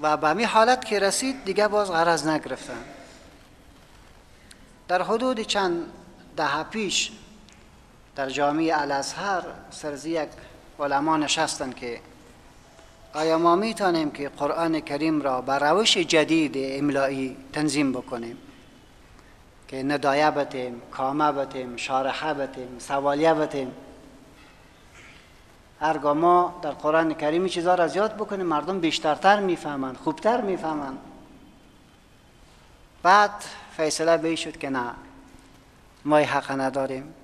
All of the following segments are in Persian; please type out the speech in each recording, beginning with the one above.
و به می حالت که رسید دیگه باز غرض نگرفتن. در حدود چند ده پیش در جامعه الازهر سرزی یک علما نشستن که آیا ما می‌تونیم که قرآن کریم را به روش جدید املایی تنظیم بکنیم؟ که ندایه بتیم، کامه بتیم، شارحه بتیم، سوالیه بتیم؟ هرگاه ما در قرآن کریم چیزها را زیاد بکنیم مردم بیشترتر می‌فهمند خوبتر می‌فهمند. بعد فیصله به شد که نه ما حق نداریم.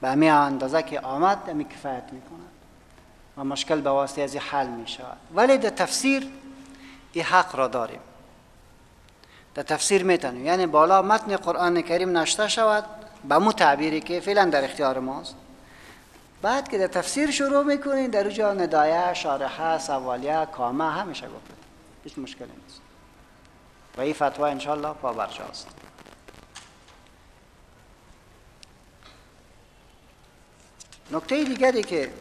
به امی اندازه که آمد امی کفایت می‌کند. و مشکل به واسطه از حل می شود ولی در تفسیر این حق را داریم. در تفسیر می‌تونیم. یعنی بالا متن قرآن کریم نشته شود به مو تعبیری که فعلا در اختیار ماست. بعد که در تفسیر شروع می‌کنین در اونجا ندایه شارحه سوالیه کامه همیشه گفته هیچ مشکلی نیست. و این فتوا انشالله پابرجاست نکته دیگری که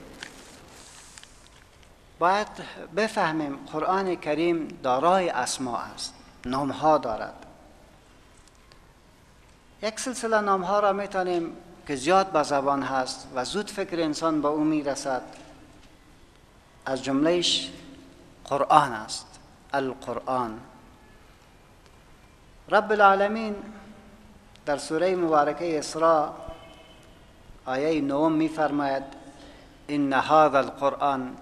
باید بفهمیم قرآن کریم دارای اسما است نامها دارد. یک سلسله نامها را می‌تونیم که زیاد به زبان هست و زود فکر انسان به او می‌رسد از جملهش قرآن است القرآن. رب العالمین در سوره مبارکه اسراء آیه نوم میفرماید ان هذا القرآن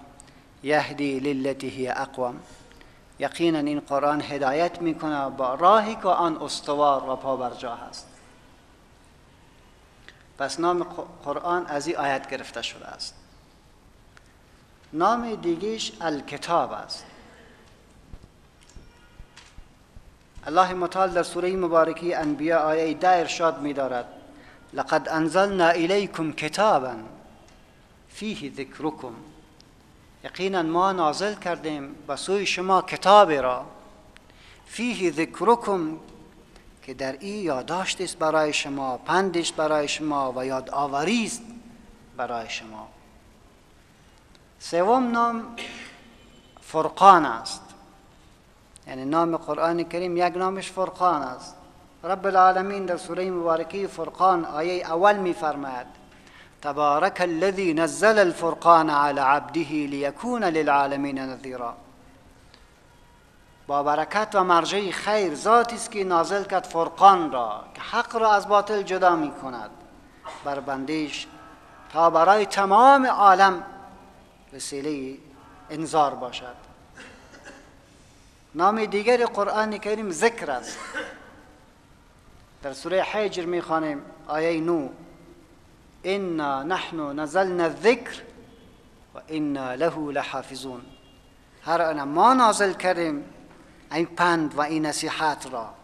یهدی للتی هی اقوم. یقینا این قرآن هدایت می‌کنه با راهی که آن استوار و پابرجا هست. پس نام قرآن از این آیت گرفته شده است. نام دیگیش الکتاب است. الله متعال در سوره مبارکی انبیاء آیه ده ارشاد می دارد لقد انزلنا الیکم کتابا فیه ذکرکم. یقینا ما نازل کردیم به سوی شما کتاب را. فیه ذکرکم که در این یادداشت است برای شما پندش برای شما و یاد است برای شما. سوم نام فرقان است. یعنی نام قرآن کریم یک نامش فرقان است. رب العالمین در سوره مبارکه فرقان آیه اول میفرماید تبارک الذي نزل الفرقان على عبده ليكون للعالمین نذیرا. با برکت و مرجع خیر ذاتی است که نازل کرد فرقان را که حق را از باطل جدا می کند بر بندیش تا برای تمام عالم وسیله انذار باشد. نام دیگر قرآن کریم ذکر است. در سوره حجر می‌خوانیم آیه نو. انا نحن نزلنا الذکر و انا له لحافظون. هر انا ما نازل کردیم این پند و این نصیحت را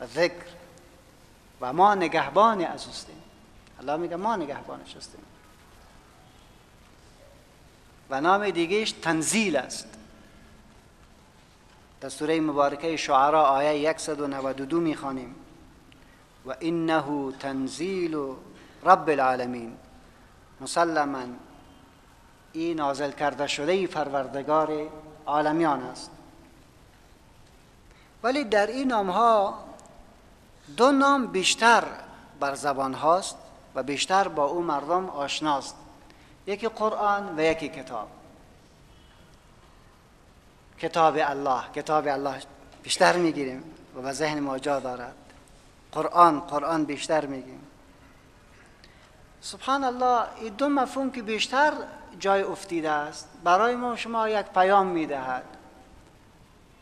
و ذکر و ما نگهبان از هستیم الله میگه ما نگهبانش هستیم و نام دیگهش تنزیل است. در سوره مبارکه شعراء آیه 192 می‌خوانیم. و انه تنزیل رب العالمین. مسلما این نازل کرده شده پروردگار عالمیان است. ولی در این نام ها دو نام بیشتر بر زبان هاست و بیشتر با او مردم آشناست. یکی قرآن و یکی کتاب. کتاب الله کتاب الله بیشتر می‌گیریم و به ذهن ما جا دارد. قرآن قرآن بیشتر میگیم. سبحان الله این دو مفهوم که بیشتر جای افتیده است برای ما شما یک پیام می‌دهد.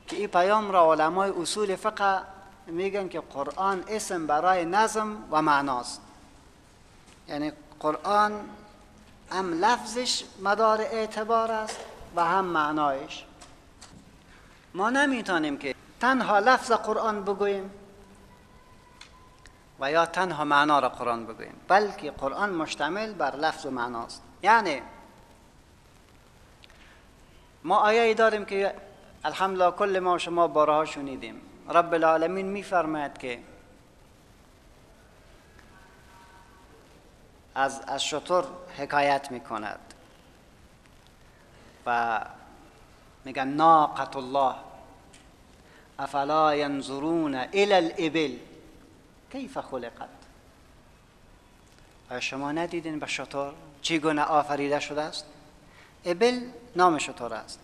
که این پیام را علمای اصول فقه میگن که قرآن اسم برای نظم و معناست. یعنی قرآن هم لفظش مدار اعتبار است و هم معنایش. ما نمی‌تونیم که تنها لفظ قرآن بگوییم و یا تنها معنا را قرآن بگوییم بلکه قرآن مشتمل بر لفظ و معناست. یعنی ما آیه داریم که الحمدلله کل ما شما بارها شنیدیم. رب العالمین میفرماید که از از شطور حکایت می‌کند و میگن ناقت الله افلا ینظرون الى الابل؟ کیف خلقت؟ آیا شما ندیدین به شطور چگونه آفریده شده است؟ ابل نام شطور است.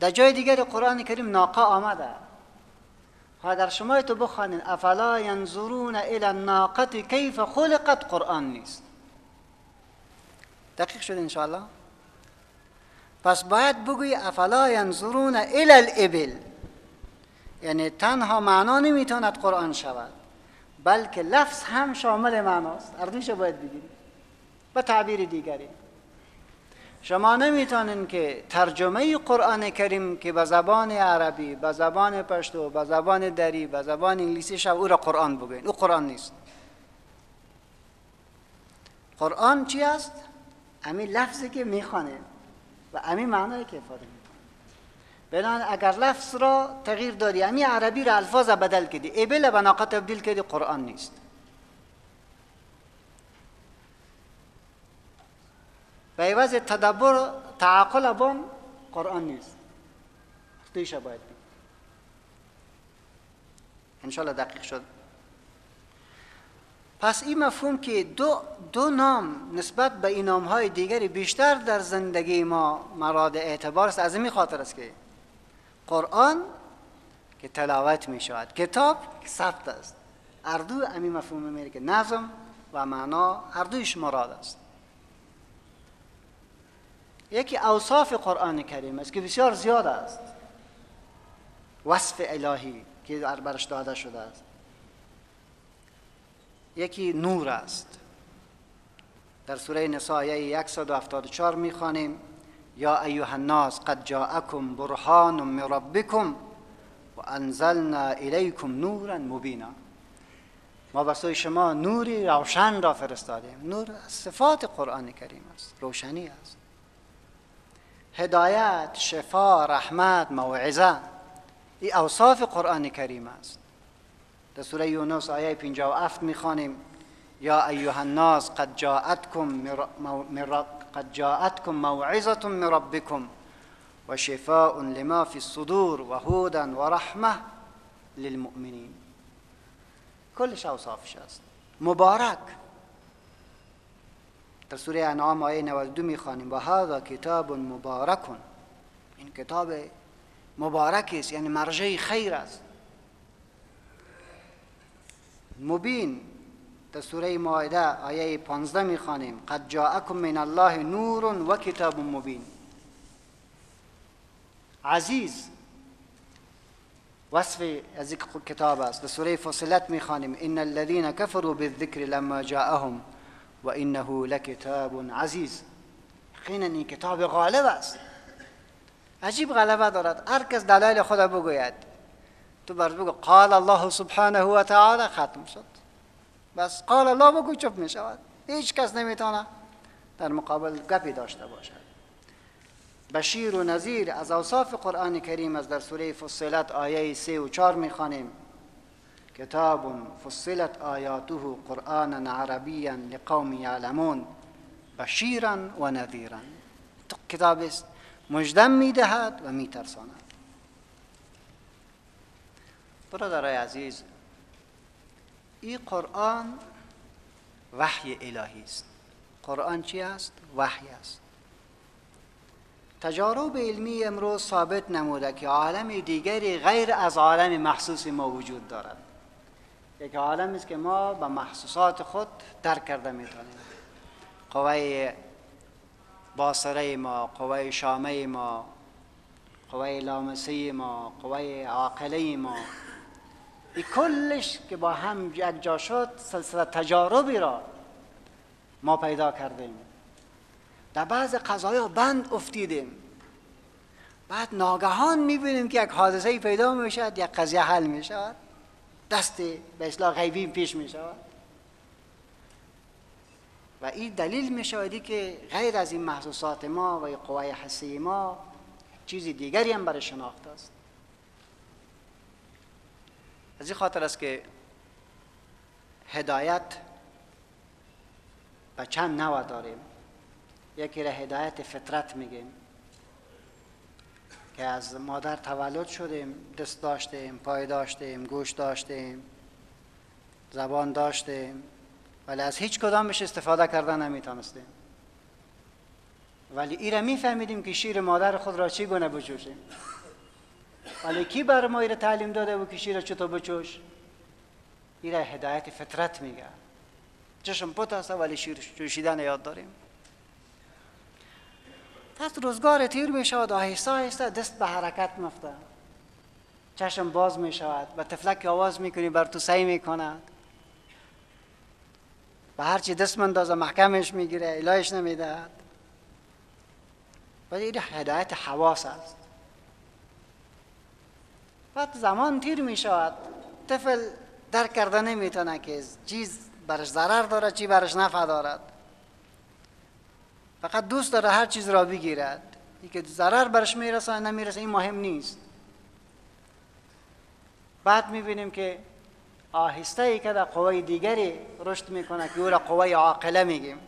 در جای دیگر قرآن کریم ناقه آمده. اگر شما تو بخوانید افلا ینظرون الى الناقه کیف خلقت قرآن نیست. دقیق شد انشاءالله؟ پس باید بگوی افلا ینظرون الى الابل. یعنی تنها معنا نمی‌تواند قرآن شود بلکه لفظ هم شامل معناست. اردوش باید بگیرید به تعبیر دیگری. شما نمی‌تونین که ترجمه قرآن کریم که به زبان عربی به زبان پشتو به زبان دری به زبان انگلیسی شب او را قرآن بگوین. او قرآن نیست. قرآن چی است؟ امی لفظی که می‌خوانه و امی معنایی که افاده بنان اگر لفظ را تغییر داری امی عربی را الفاظ بدل کردی ایبل به ناقه تبدیل کردی قرآن نیست. به عوض تدبر تعقل بان قرآن نیست. دیشه باید بید انشالله دقیق شد. پس این مفهوم که دو, دو نام نسبت به این نام های دیگری بیشتر در زندگی ما مراد اعتبار است از این خاطر است که قرآن که تلاوت می شود کتاب ثبت است. اردو امی مفهوم میره نظم و معنا هر دویش مراد است. یکی اوصاف قرآن کریم است که بسیار زیاد است. وصف الهی که برش داده شده است. یکی نور است. در سوره نساء آیه 174 می‌خوانیم یا ایها الناس قد جاءکم برهان من ربکم و انزلنا الیکم نورا مبینا. ما به سوی شما نوری روشن را فرستادیم. نور صفات قرآن کریم است. روشنی است. هدایت شفا رحمت موعظة. این اوصاف قرآن کریم است. در سوره یونس آیه 57 میخوانیم. یا ایها الناس قد جاءتكم قد جاءتكم موعظة من ربكم و شفاء لما في الصدور و هودا و رحمة للمؤمنین. کلش اوصافش است. مبارک. در سوره انعام آیه 92 می‌خوانیم. و هذا کتاب مبارک. این کتاب مبارک است یعنی مرجع خیر است. مبین در سوره مائده آیه 15 می‌خوانیم. قد جاءکم من الله نور و کتاب مبین. عزیز وصف از کتاب است. در سوره فصلت می‌خوانیم. ان الذين كفروا بالذکر لما جاءهم. و انه لکتاب عزیز. خیلی این کتاب غالب است. عجیب غلبه دارد. هر کس دلایل خود بگوید. تو برد بگو قال الله سبحانه و تعالی ختم شد. بس قال الله بگو چپ می شود. هیچ کس نمی‌تونه در مقابل گپی داشته باشد. بشیر و نظیر از اوصاف قرآن کریم از در سوره فصلت آیه سه و چار می‌خوانیم کتاب فصلت آیاته قرآنا عربیا لقوم یعلمون بشیرا و نذیرا کتاب است. مجدم می‌دهد و میترساند. برادرای عزیز این قرآن وحی الهی است. قرآن چی است؟ وحی است. تجارب علمی امروز ثابت نموده که عالم دیگری غیر از عالم محسوس ما وجود دارد. یک عالم است که ما به محسوسات خود درک کرده می‌تونیم قوه باصره ما قوه شامه ما قوه لامسه ما قوه عاقله ما. این کلش که با هم یک جا شد سلسله تجاربی را ما پیدا کردیم. در بعض قضایا بند افتیدیم. بعد ناگهان می‌بینیم که یک حادثه پیدا می‌شد یک قضیه حل می‌شود. دست به اصلاح غیبی پیش می‌شود و این دلیل میشودی که غیر از این محسوسات ما و قوای حسی ما چیزی دیگری هم برای شناخت است. از این خاطر است که هدایت به چند نوع داریم. یکی را هدایت فطرت میگیم. که از مادر تولد شدیم دست داشتیم پای داشتیم گوش داشتیم زبان داشتیم ولی از هیچ کدامش استفاده کردن نمی‌تونستیم. ولی ایره میفهمیدیم که شیر مادر خود را چی گونه بچوشیم ولی کی بر ما ایره تعلیم داده و که شیر چطور بچوش ایره هدایت فطرت میگه. چشم پت هست ولی شیر چوشیدن یاد داریم. پس روزگار تیر می شود آهسته آهسته دست به حرکت مفته چشم باز می شود و تفلک آواز می‌کنی بر تو سعی می کند به هرچی دست مندازه محکمش می‌گیره الهش نمی‌دهد. ولی این هدایت حواس است. بعد زمان تیر می شود طفل درک کرده نمی‌تونه که چیز برش ضرر دارد چی برش نفع دارد. فقط دوست داره هر چیز را بگیرد. که ضرر برش می‌رسه نمی‌رسه این مهم نیست. بعد می‌بینیم که آهسته ای که در قوای دیگری رشد می‌کنه که او را قوای عاقله میگیم.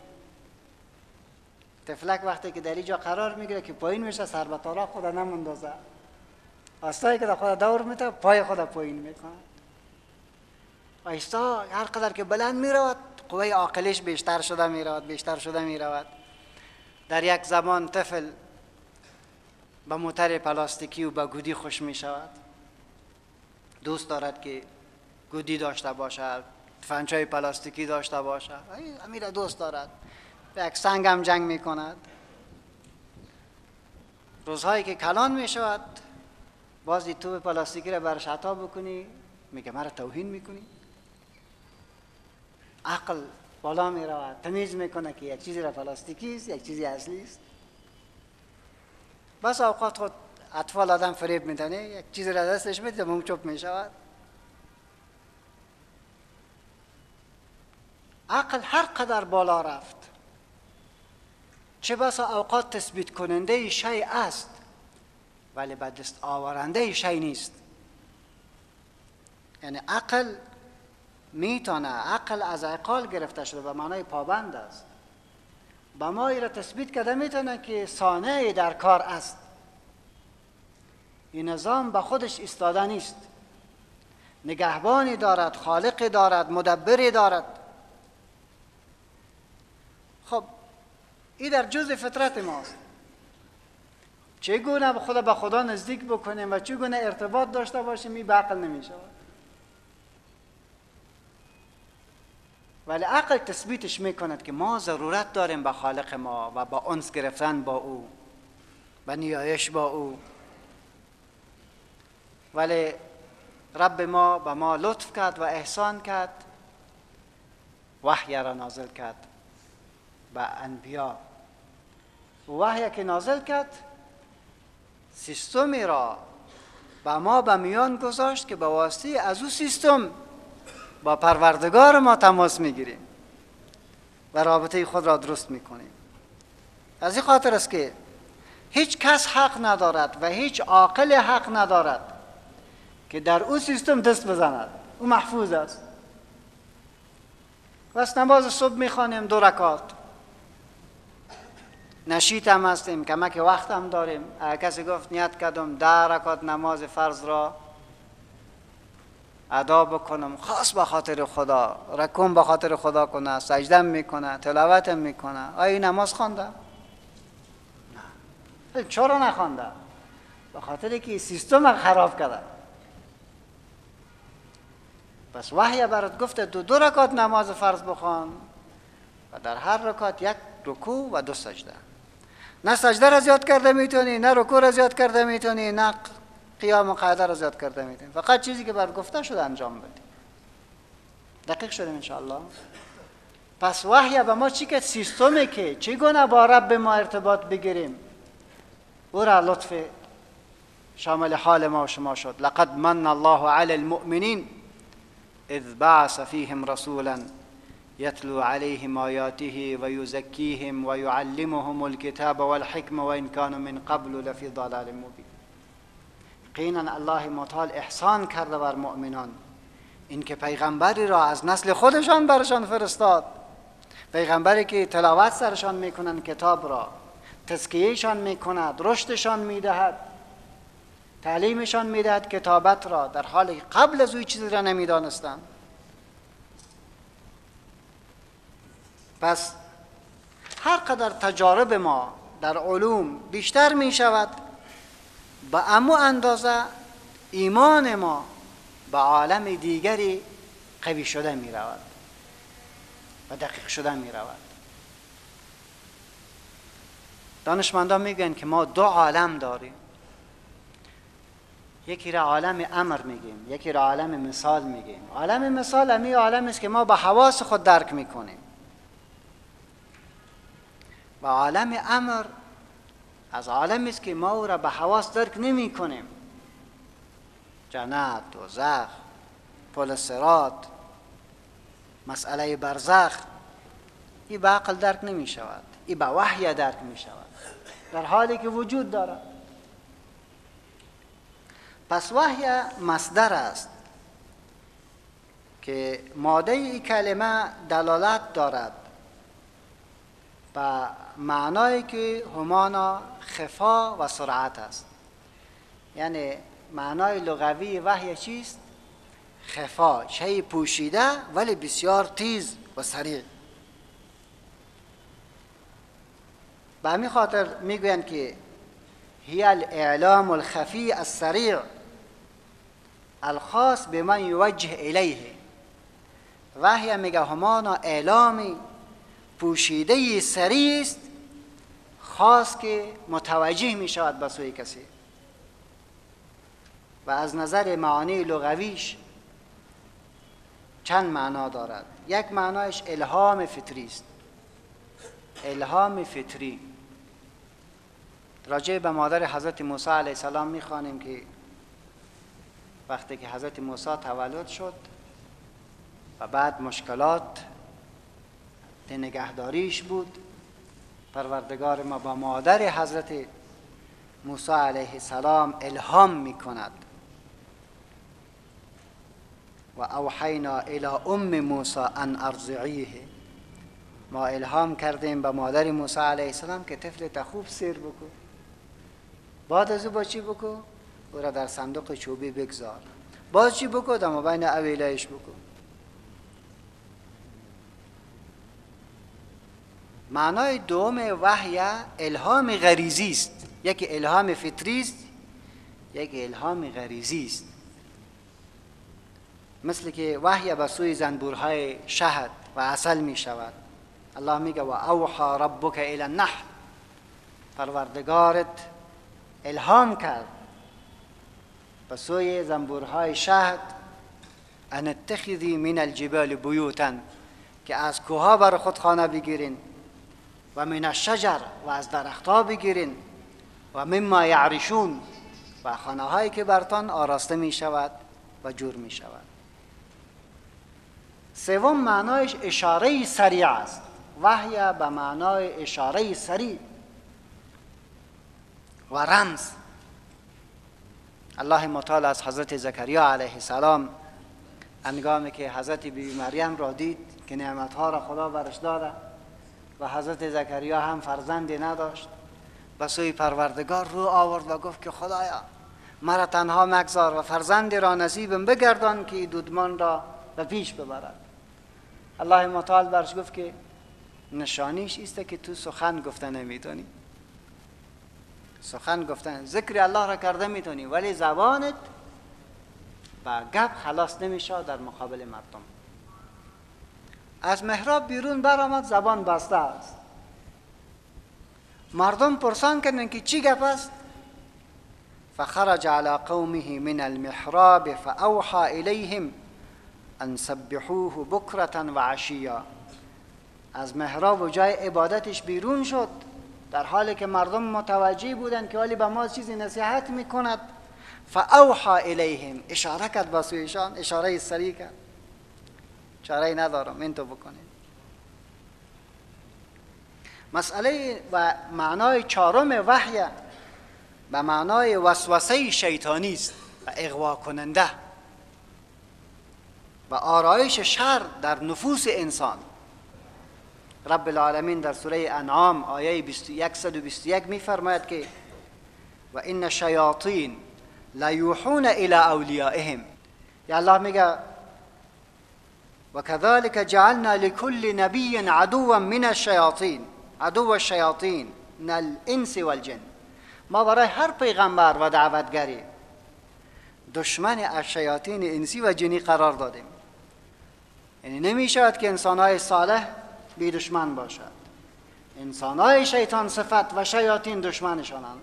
تفلک وقتی که در اینجا قرار می‌گیره که پایین میشه سر به طالا خود نمندازه. آستایی که در خود دور میته پای خود پایین می‌کنه. آهسته هر قدر که بلند می‌رود قوای عاقلش بیشتر شده می‌رود بیشتر شده می‌رود. در یک زمان طفل به موتر پلاستیکی و به گودی خوش می شود. دوست دارد که گودی داشته باشد فنچای پلاستیکی داشته باشد. امیر دوست دارد. به یک سنگ هم جنگ می کند. روزهایی که کلان می شود بازی تو پلاستیکی را برش عطا بکنی. میگه مرا توهین می‌کنی. عقل بالا می رود تمیز می‌کنه که یک چیزی را پلاستیکی است یک چیزی اصلی است. بس اوقات خود اطفال آدم فریب میدنه یک چیزی را دستش میده مم چوب می شود عقل هر قدر بالا رفت چه بسا اوقات تثبیت کننده شی است ولی به دست آورنده شی نیست. یعنی عقل می‌تونه عقل از عقال گرفته شده به معنای پابند است. به ما را تثبیت کرده می‌تونه که سانه در کار است. این نظام به خودش استاده نیست. نگهبانی دارد خالقی دارد مدبری دارد. خب این در جز فطرت ماست. چگونه خدا به خدا نزدیک بکنیم و چگونه ارتباط داشته باشیم این به عقل نمی شود ولی عقل تثبیتش می‌کند که ما ضرورت داریم به خالق ما و با انس گرفتن با او و نیایش با او. ولی رب ما به ما لطف کرد و احسان کرد وحی را نازل کرد به انبیا. وحی که نازل کرد سیستمی را به ما به میان گذاشت که به واسطه از او سیستم با پروردگار ما تماس می‌گیریم و رابطه خود را درست می‌کنیم. از این خاطر است که هیچ کس حق ندارد و هیچ عاقل حق ندارد که در او سیستم دست بزند. او محفوظ است. بس نماز صبح می‌خوانیم دو رکات نشیت هم هستیم کمک وقت هم داریم کسی گفت نیت کردم ده رکات نماز فرض را ادا بکنم. خاص به خاطر خدا. رکوم به خاطر خدا کنه. سجدم می‌کنه. تلاوتم می‌کنه. آیا نماز خوانده؟ نه. چرا نخوانده؟ به خاطر که سیستم خراب کرده. پس وحی برات گفته دو دو رکات نماز فرض بخوان و در هر رکات یک رکوع و دو سجده. نه سجده را زیاد کرده می‌تونی نه رکوع را زیاد کرده می‌تونی نه قیام قاعده را زیاد کرده می‌تونی فقط چیزی که بر گفته شده انجام بدی دقیق شدیم انشاءالله. پس وحی به ما چی که سیستمی که چگونه با رب ما ارتباط بگیریم؟ او را لطف شامل حال ما و شما شد. لقد من الله علی المؤمنین اذ بعث فيهم رسولا يتلو عليهم آياته ويزكيهم ويعلمهم الكتاب والحكمة وإن كانوا من قبل لفي ضلال مبين یقینا الله متعال احسان کرده بر مؤمنان. اینکه پیغمبری را از نسل خودشان برشان فرستاد. پیغمبری که تلاوت سرشان می‌کنن کتاب را. تزکیهشان می‌کند رشدشان می‌دهد. تعلیمشان می‌دهد کتابت را. در حالی قبل از او چیزی را نمی‌دانستند. پس هر قدر تجارب ما در علوم بیشتر می شود به امو اندازه ایمان ما به عالم دیگری قوی شده می رود و دقیق شده می رود. دانشمندان میگن که ما دو عالم داریم. یکی را عالم امر میگیم یکی را عالم مثال میگیم. عالم مثال امی عالم است که ما با حواس خود درک می‌کنیم. و عالم امر از عالم است که ما او را به حواس درک نمی کنیم. جنت زخ پل سرات مسئله برزخ این به عقل درک نمی شود این به وحی درک می شود در حالی که وجود دارد. پس وحی مصدر است که ماده ای کلمه دلالت دارد. و معنایی که همانا خفا و سرعت است. یعنی معنای لغوی وحی چیست؟ خفا شی پوشیده ولی بسیار تیز و سریع. به همین خاطر می‌گویند که هی الاعلام الخفی السریع الخاص به من یوجه الیه. وحی میگه همانا اعلامی پوشیده سریع است خاص که متوجه می شود به سوی کسی. و از نظر معانی لغویش چند معنا دارد. یک معنایش الهام فطری است. الهام فطری. راجع به مادر حضرت موسی علیه السلام می‌خوانیم که وقتی که حضرت موسی تولد شد و بعد مشکلات نگهداریش بود. پروردگار ما با مادر حضرت موسی علیه السلام الهام می کند و اوحینا الى ام موسی ان ارضعیه. ما الهام کردیم به مادر موسی علیه السلام که طفل خوب سیر بکو. بعد از او با چی بکو؟ او را در صندوق چوبی بگذار. باز چی بکو؟ در بین اویلایش بکو. معنای دوم وحی الهام غریزی است. یکی الهام فطری است یکی الهام غریزی است. مثل که وحی به سوی زنبورهای شهد و اصل می شود. الله میگه و اوحا ربک الى النحل. پروردگارت الهام کرد. به سوی زنبورهای شهد ان اتخذی من الجبال بیوتا. که از کوها بر خود خانه بگیرین. و من الشجر و از درختها بگیرین و مما یعرشون و خانه هایی که برتان آراسته می شود و جور می شود سوم معنایش اشاره سریع است. وحی به معنای اشاره سریع. و رمز. الله مطال از حضرت زکریا علیه السلام انگامی که حضرت بی مریم را دید که نعمتها را خدا برش داده. و حضرت زکریا هم فرزندی نداشت. و سوی پروردگار رو آورد و گفت که خدایا مرا تنها مگذار و فرزندی را نصیبم بگردان که دودمان را به پیش ببرد. الله متعال برش گفت که نشانیش است که تو سخن گفته نمی‌تونی؟ سخن گفتن ذکر الله را کرده می‌تونی ولی زبانت با گپ خلاص نمیشه در مقابل مردم. از محراب بیرون برآمد زبان بسته است. مردم پرسان کردن که چی گپ است؟ فخرج على قومه من المحراب فاوحى اليهم ان سبحوه بكره و عشیا از محراب و جای عبادتش بیرون شد در حالی که مردم متوجه بودند که ولی به ما چیزی نصیحت می‌کند. فاوحى الیهم اشاره کرد با سویشان اشاره سریع کرد. چاره ندارم این تو بکنید. مسئله و معنای چهارم وحی به معنای وسوسه شیطانی است و اغوا کننده و آرایش شر در نفوس انسان. رب العالمین در سوره انعام آیه 121 میفرماید که و این شیاطین لیوحون الى اولیائهم. یا الله میگه و كذلك جعلنا لكل نبی عدوا من الشیاطین عدو الشیاطین من الانس والجن. ما برای هر پیغمبر و دعوتگری دشمن از شیاطین انسی و جنی قرار دادیم. یعنی نمی شود که انسانهای صالح بی دشمن باشد. انسانهای شیطان صفت و شیاطین دشمنشانند.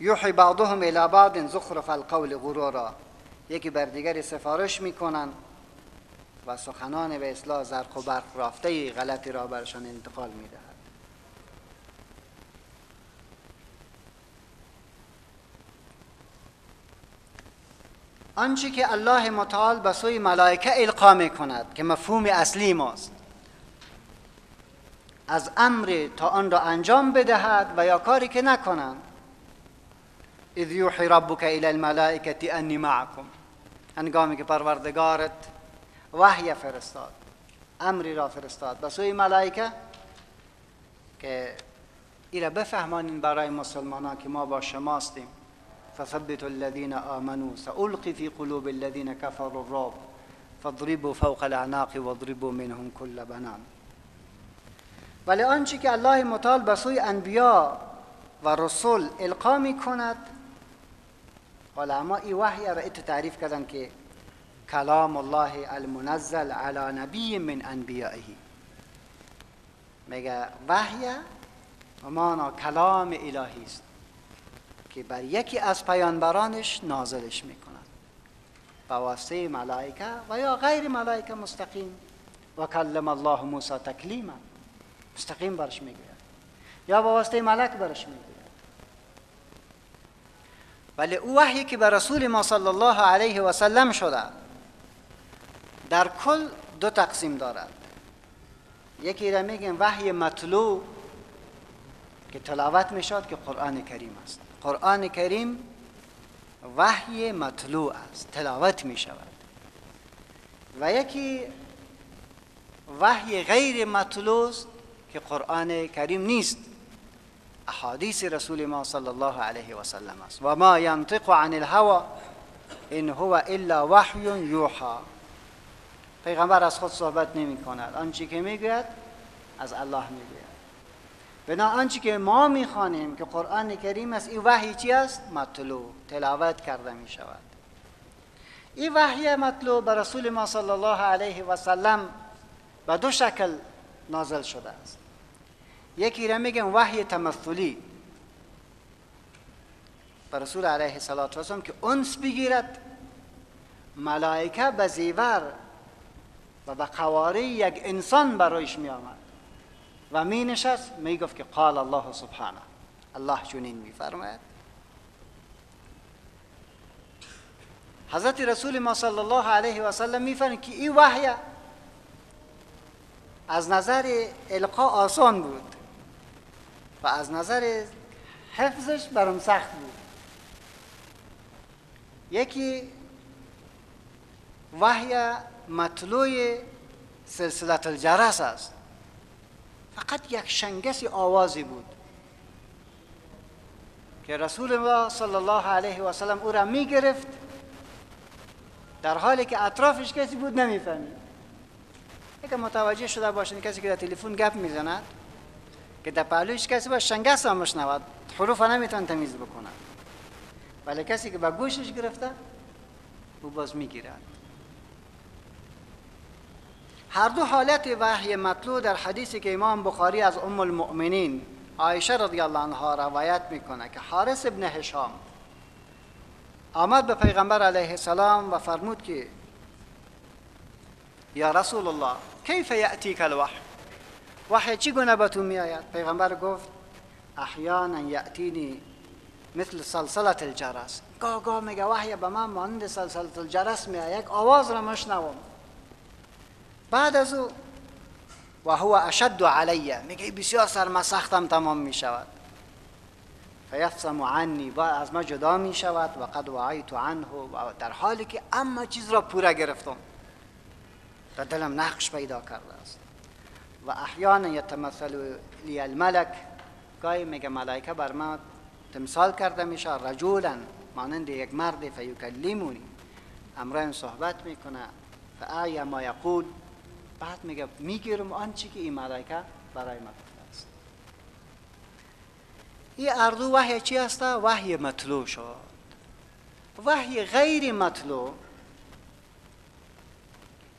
یوحی بعضهم الى بعض زخرف القول غرورا. یکی بر دیگری سفارش می‌کنند و سخنان به اصلاح زرق و برق رافته غلطی را برشان انتقال می‌دهد. آنچه که الله متعال به سوی ملائکه القا می کند که مفهوم اصلی ماست از امر تا آن را انجام بدهد و یا کاری که نکنند. اذ یوحی ربک الى الملائکه انی معکم. هنگامی که پروردگارت وحی فرستاد امری را فرستاد. به سوی ملائکه که ایره بفهمانین برای مسلمانان که ما با شماستیم. فثبت الذين آمنوا سألقي في قلوب الذين كفروا الرعب فاضربوا فوق الاعناق واضربوا منهم كل بنان. ولی آنچه که الله متعال به سوی انبیا و رسول القا می کند علما این وحی را ات تعریف کردن که کلام الله المنزل على نبی من انبیائه. میگه وحی و مانا کلام الهی است که بر یکی از پیانبرانش نازلش می‌کند. با واسطه ملائکه و یا غیر ملائکه مستقیم. و کلم الله موسی تکلیما. مستقیم برش می‌گوید. یا با واسطه ملک برش می‌گوید. ولی او وحی که به رسول ما صلی الله علیه و سلم شده. در کل دو تقسیم دارد. یکی را میگن وحی مطلوع که تلاوت می‌شد که قرآن کریم است. قرآن کریم وحی مطلوع است تلاوت می شود و یکی وحی غیر مطلوع است که قرآن کریم نیست. احادیث رسول ما صلی الله علیه و سلم است. و ما ینطق عن الهوا ان هو الا وحی یوحى پیغمبر از خود صحبت نمی کند. آنچه که می‌گوید از الله می‌گوید. بنا آنچه که ما می‌خوانیم که قرآن کریم است این وحی چی است؟ مطلوع تلاوت کرده می شود. این وحی مطلوع به رسول ما صلی الله علیه و سلم به دو شکل نازل شده است. یکی را میگن وحی تمثلی. به رسول علیه السلام که انس بگیرد ملائکه به زیور و به قواره یک انسان برایش می آمد و می نشست می گفت که قال الله سبحانه. الله چنین می فرماید. حضرت رسول ما صلی الله علیه و سلم می که این وحی از نظر القا آسان بود. و از نظر حفظش برام سخت بود. یکی وحی مطلوع سلسلت الجرس است. فقط یک شنگسی آوازی بود که رسول الله صلی الله علیه و سلم او را می گرفت در حالی که اطرافش کسی بود نمی‌فهمید. اگه متوجه شده باشین کسی که در تلفن گپ می‌زند که در پهلوش کسی با شنگس هم مشنود حروف نمیتون تمیز بکنه. ولی کسی که با گوشش گرفته او باز می‌گیرد. هر دو حالت وحی مطلوع در حدیثی که امام بخاری از ام المؤمنین عایشه رضی الله عنها روایت می‌کنه که حارس ابن هشام آمد به پیغمبر علیه السلام و فرمود که یا رسول الله کیف یأتیک الوحی؟ وحی چی گونه به تو می آید پیغمبر گفت احیانا یأتینی مثل سلسلت الجرس. گاه گاه میگه وحی به من مانند سلسلت الجرس می آید آواز را مشنوم بعد از او و هو اشد علیه میگه بسیار سرمسختم تمام می شود فیفصم عنی و از ما جدا می شود و قد وعیت عنه و در حالی که اما چیز را پورا گرفتم. در دلم نقش پیدا کرده است. و احیانا یتمثل لی الملک. گاهی میگه ملائکه بر ما تمثال کرده میشه رجولا مانند یک مرد فیکلیمونی امرا صحبت می‌کنه فاعی ما یقول؟ بعد میگه می‌گیرم آنچه که این ملائکه برای ما است. این اردو وحی چی است؟ وحی مطلوع شد. وحی غیر مطلوع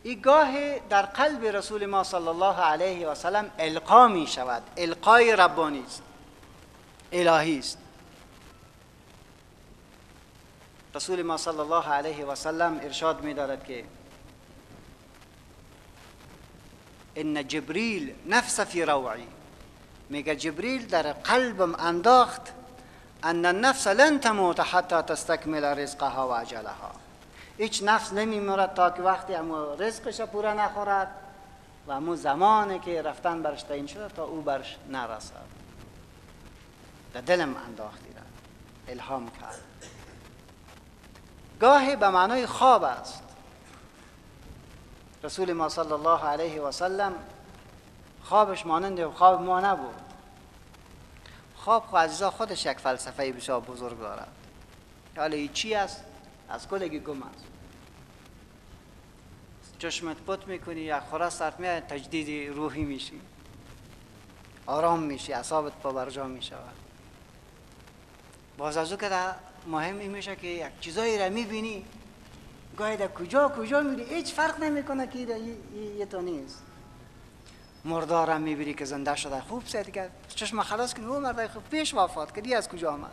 این گاه در قلب رسول ما صلی الله علیه و سلم القا می شود. القای ربانی است. الهی است. رسول ما صلی الله علیه و سلم ارشاد می دارد که ان جبریل نفس فی روعی. میگه جبریل در قلبم انداخت ان النفس لن تموت حتی تستکمل رزقها و هیچ نفس نمیمورد تا که وقتی امو رزقش پورا نخورد و امو زمانی که رفتن برش تعیین شده تا او برش نرسد. در دلم انداختی را. الهام کرد. گاهی به معنای خواب است. رسول ما صلی الله علیه و سلم خوابش مانند خواب ما نبود. خواب خو عزیزا خودش یک فلسفه بسیار بزرگ دارد. حالا چی است؟ از کلگی گم است چشمت پت می‌کنی یا خورا سرت میاد تجدید روحی میشی. آرام میشی اصابت پا برجا می‌شود. باز از او که مهم این میشه که یک چیزایی را می‌بینی گاهی در کجا کجا میری هیچ فرق نمی‌کنه که یه تو نیست. مردارم می‌بینی که زنده شده خوب سید که چشم خلاص کنی او مرد خوب پیش وفات کردی از کجا آمد؟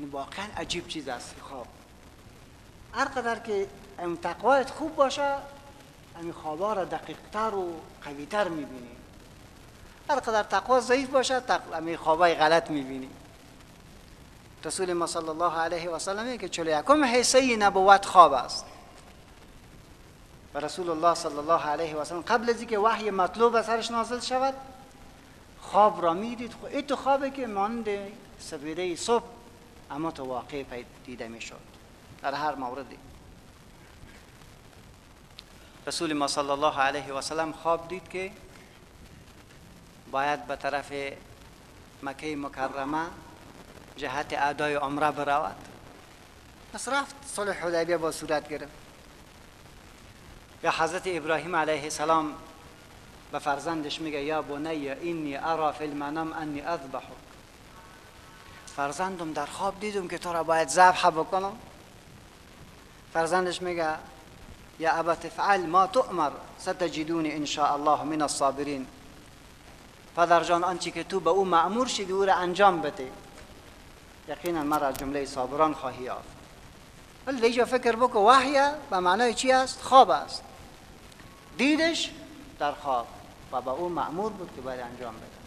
یعنی واقعا عجیب چیز است. خواب هر قدر که ام تقوایت خوب باشه امی خوابا را دقیقتر و قویتر می‌بینی. هر قدر تقوا ضعیف باشه امی خوابای غلط می‌بینی. رسول ما صلی الله علیه و سلم که چلو یکم حصه نبوت خواب است. و رسول الله صلی الله علیه و سلم قبل از اینکه وحی مطلوب از سرش نازل شود خواب را می‌دید. این تو خوابه که مانند سویره صبح. اما تو واقع دیده می‌شد. در هر موردی رسول ما صلی الله علیه و سلم خواب دید که باید به طرف مکه مکرمه جهت ادای عمره برود. پس رفت صلح حدیبیه با صورت گرفت. یا حضرت ابراهیم علیه السلام به فرزندش میگه یا بنی اینی ارا فی المنام انی اذبحک. فرزندم در خواب دیدم که تو را باید ذبح بکنم. فرزندش میگه یا ابا تفعل ما تؤمر ستجدونی ان شاء الله من الصابرین. پدر جان آنچه که تو به او معمور شدی او را انجام بده. یقینا مرا جمله صابران خواهی یافت. ولی دیجا فکر بکن وحیه به معنای چی است؟ خواب است. دیدش در خواب و به او معمور بود که باید انجام بده.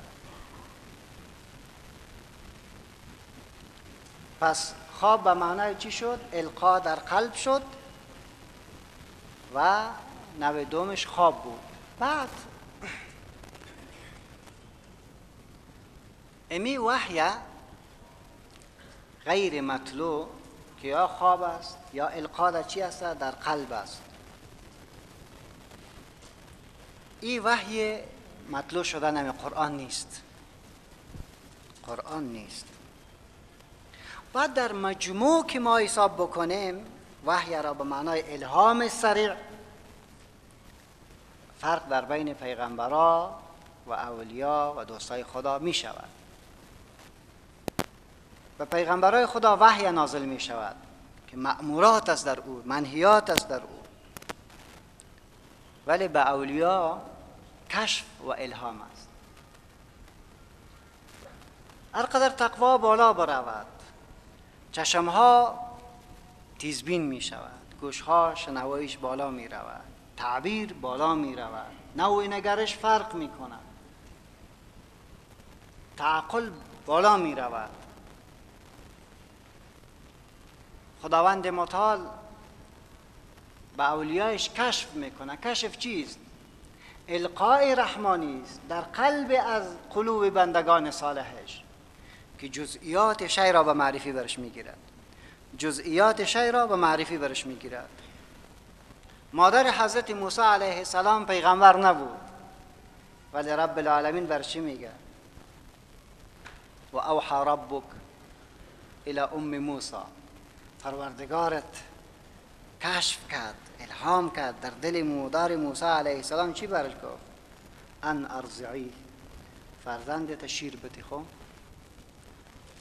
پس خواب به معنای چی شد؟ القا در قلب شد و نوع دومش خواب بود. بعد امی وحیه غیر مطلوع که یا خواب است یا القا در چی است؟ در قلب است. این وحی مطلوع شدن قرآن نیست. قرآن نیست. بعد در مجموع که ما حساب بکنیم وحی را به معنای الهام سریع فرق در بین پیغمبرا و اولیا و دوستای خدا می شود. و پیغمبرای خدا وحی نازل می شود که مأمورات است در او منهیات است در او. ولی به اولیا کشف و الهام است. هر قدر تقوا بالا برود چشمها تیزبین می شود گوشها شنوایش بالا می رود تعبیر بالا می رود نوع نگرش فرق می کند تعقل بالا می رود خداوند متعال به اولیایش کشف می‌کنه کشف چیست؟ القای رحمانی است در قلب از قلوب بندگان صالحش. که جزئیات شی را به معرفی برش می‌گیرد. جزئیات شی را به معرفی برش می‌گیرد. مادر حضرت موسی علیه السلام پیغمبر نبود. ولی رب العالمین بر چی میگه؟ و اوحى ربک الى ام موسی. پروردگارت کشف کرد الهام کرد در دل مودار موسی علیه السلام. چی برش گفت؟ ان ارزعی فرزندت شیر بتی خب؟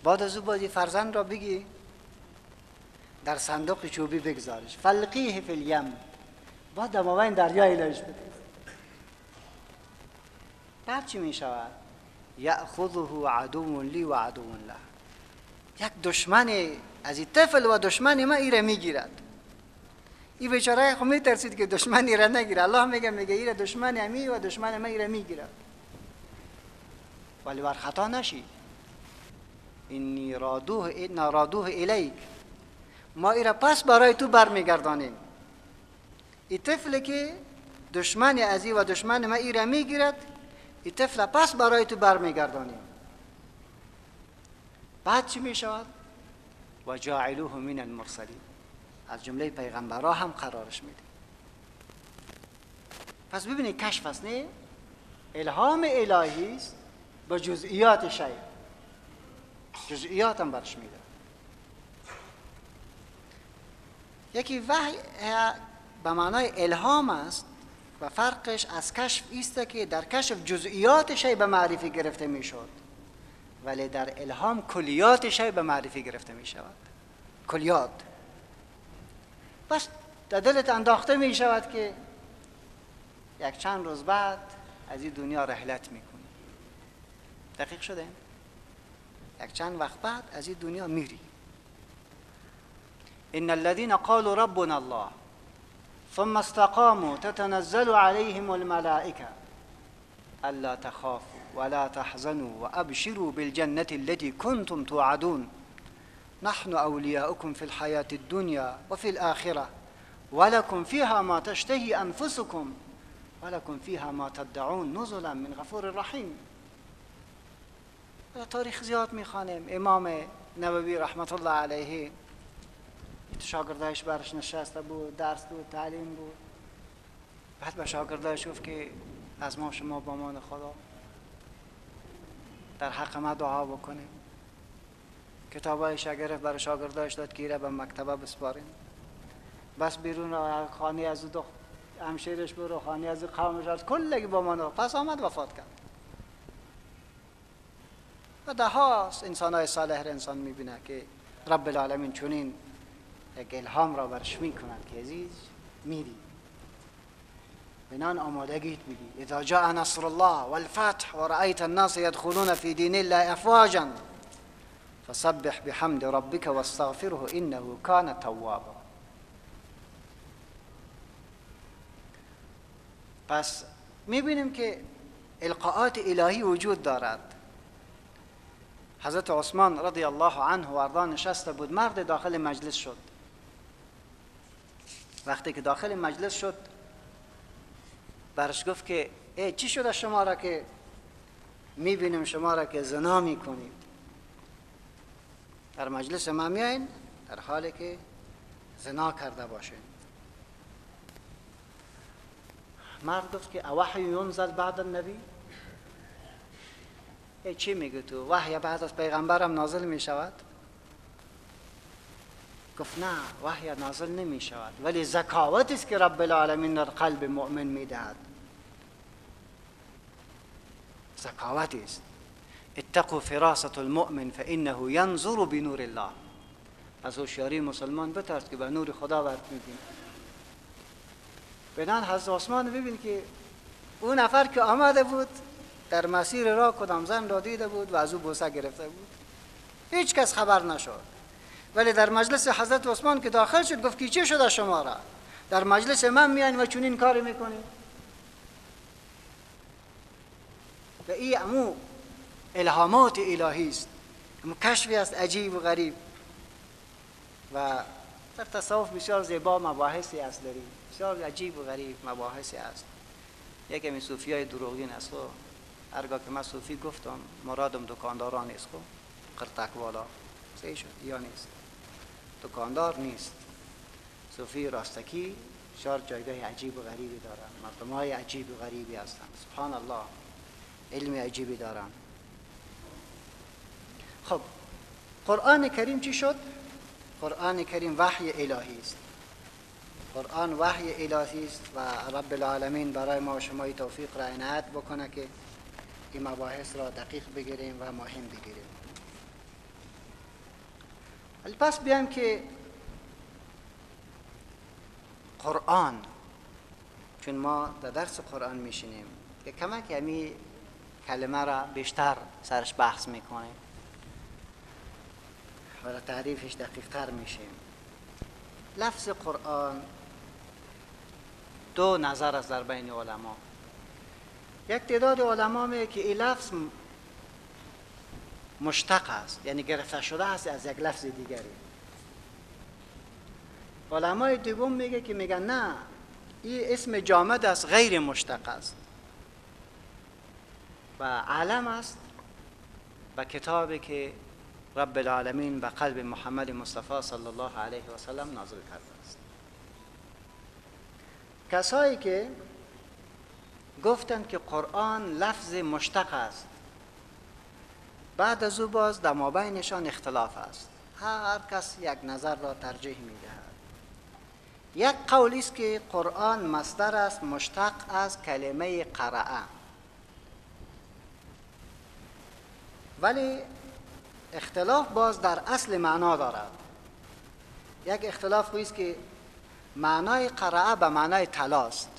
بعد از او بازی فرزند را بگی. در صندوق چوبی بگذارش. فلقیه فی الیم بعد دماوین دریا ایلایش بده. بعد چی می شود یأخذه عدو لی و عدو له. یک دشمن از این طفل و دشمن ما ایره می‌گیرد. این بیچاره خب میترسید که دشمن ایره نگیره. الله میگه میگه ایره دشمن امی و دشمن ما ایره می‌گیرد. ولی بر خطا نشی. اینی رادوه این رادوه الیک ما ایره پس برای تو برمیگردانیم این طفل که دشمن ازی و دشمن ما ایره می‌گیرد این طفل پس برای تو برمیگردانیم بعد چی می‌شود و جاعلوه من المرسلین از جمله پیغمبرها هم قرارش میده پس ببینید کشف است نه الهام الهی است با جزئیات شیء جزئیات هم برش میده یکی وحی به معنای الهام است و فرقش از کشف است که در کشف جزئیات شی به معرفی گرفته می‌شد ولی در الهام کلیات شی به معرفی گرفته می شود کلیات. پس در دلت انداخته می شود که یک چند روز بعد از این دنیا رحلت می‌کنی. دقیق شده؟ یک چند وقت بعد از این دنیا میری. ان الذين قالوا ربنا الله ثم استقاموا تتنزل عليهم الملائكة ألا تخافوا ولا تحزنوا وأبشروا بالجنة التي كنتم توعدون. نحن أولياؤكم في الحياة الدنيا وفي الآخرة ولكم فيها ما تشتهي أنفسكم ولكم فيها ما تدعون نزلا من غفور رحیم تاریخ زیاد می‌خوانیم. امام نووی رحمت الله علیه شاگردایش برش نشسته بود درس بود تعلیم بود. بعد به شاگردایش گفت که از ما شما با مان خدا در حق ما دعا بکنیم. کتابای گرفت برای شاگردایش داد که به مکتبه بسپاریم. بس بیرون خانه از دو همشیرش برو خانه از قومش از کلگی با ما پس آمد وفات کرد. و ده هاست انسان های صالح انسان می‌بینه که رب العالمین چونین یک الهام را برش می‌کنند که عزیز میری. بنان آمادگیت میدی اذا جاء نصر الله والفتح ورأيت الناس يدخلون في دين الله افواجا فسبح بحمد ربك واستغفره انه كان توابا. پس می‌بینیم که القاءات الهی وجود دارد. حضرت عثمان رضی الله عنه وارضا نشسته بود مرد داخل مجلس شد. وقتی که داخل مجلس شد برش گفت که ای چی شده شما را که می‌بینیم شما را که زنا می‌کنید در مجلس ما میاین در حالی که زنا کرده باشین مرد گفت که اوحی ینزل بعد النبی؟ چی میگه تو؟ وحی بعد از پیغمبرم نازل می‌شود؟ گفت نه وحی نازل نمی شود ولی زکاوت است که رب العالمین در قلب مؤمن می دهد زکاوت است. اتقوا فراسة المؤمن فانه ينظر بنور الله. از هوشیاری مسلمان بترس که به نور خدا برد میبین بدان حضرت عثمان ببین که اون نفر که آمده بود در مسیر راه کدام زن را دیده بود و از او بوسه گرفته بود. هیچ کس خبر نشد. ولی در مجلس حضرت عثمان که داخل شد گفت که چه شده شما را؟ در مجلس من میان و چنین کاری می‌کنید و این امو الهامات الهی است. امو کشفی است عجیب و غریب. و در تصوف بسیار زیبا مباحثی است داریم. بسیار عجیب و غریب مباحثی است یکی می صوفی های دروغین است و هرگاه که من صوفی گفتم مرادم دکانداران است قرتک والا سه شد یا نیست؟ دکاندار نیست. صوفی راستکی شار جایگاه عجیب و غریبی دارن. مردم های عجیب و غریبی هستند سبحان الله. علم عجیبی دارن. خب قرآن کریم چی شد؟ قرآن کریم وحی الهی است. قرآن وحی الهی است و رب العالمین برای ما و شما توفیق را عنایت بکنه که این مباحث را دقیق بگیریم و مهم بگیریم. پس بیایم که قرآن چون ما در درس قرآن میشینیم که کمک همی کلمه را بیشتر سرش بحث می‌کنیم. و تعریفش دقیق تر میشیم. لفظ قرآن دو نظر است در بین علما. یک تعداد علما میگه که این لفظ مشتق است یعنی گرفته شده است از یک لفظ دیگری. علمای دوم میگه که میگن نه این اسم جامد است غیر مشتق است. و علم است و کتابی که رب العالمین به قلب محمد مصطفی صلی الله علیه و سلم نازل کرده است. کسایی که گفتند که قرآن لفظ مشتق است. بعد از او باز در مابینشان اختلاف است. هر کس یک نظر را ترجیح می‌دهد. یک قول است که قرآن مصدر است مشتق از کلمه قرعه ولی اختلاف باز در اصل معنا دارد. یک اختلاف است که معنای قرعه به معنای تلاست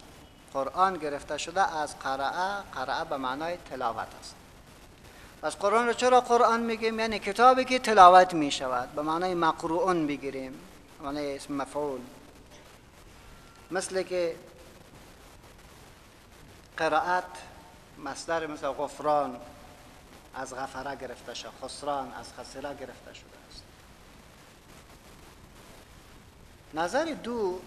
قرآن گرفته شده از قرعه قرعه به معنای تلاوت است. پس قرآن رو چرا قرآن میگیم؟ یعنی کتابی که تلاوت می شود به معنای مقروعون بگیریم معنای اسم مفعول. مثل که قرائت مصدر مثل غفران از غفره گرفته شده خسران از خسره گرفته شده است. نظر دو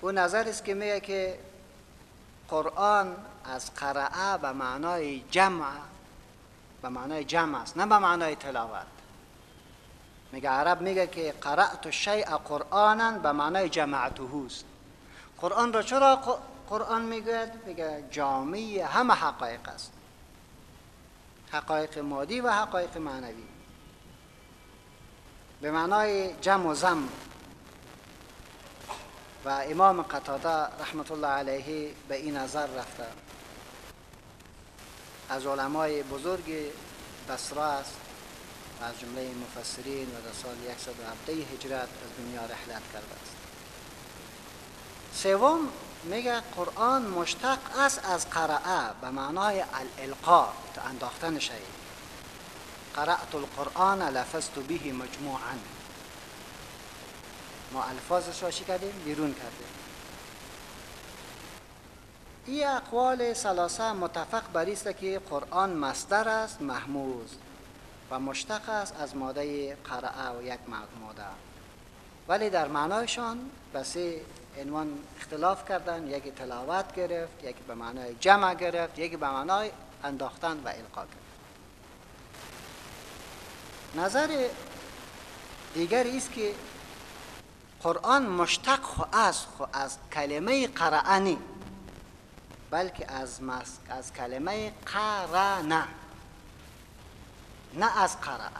او نظر است که میگه که قرآن از قرعه به معنای جمع به معنای جمع است نه به معنای تلاوت. میگه عرب میگه که قرأت الشیء قرآنا به معنای جمعته است. قرآن را چرا قرآن میگه؟ میگه جامعی همه حقایق است. حقایق مادی و حقایق معنوی. به معنای جمع و زم و امام قتاده رحمت الله علیه به این نظر رفته. از علمای بزرگ بصره است از جمله مفسرین و در سال 117 هجرت از دنیا رحلت کرده است. سوم میگه قرآن مشتق است از قرعه به معنای الالقا انداختن شیء قرأت القرآن لفظت به مجموعا. ما الفاظش را چی کردیم؟ بیرون کردیم این اقوال سلاسه متفق بر است که قرآن مصدر است محموز و مشتق است از ماده قرعه و یک ماده ولی در معنایشان بسی عنوان اختلاف کردن یکی تلاوت گرفت یکی به معنای جمع گرفت یکی به معنای انداختن و القا گرفت نظر دیگری است که قرآن مشتق خو از خو از کلمه قرآنی بلکه از از کلمه قرانه نه از قرأ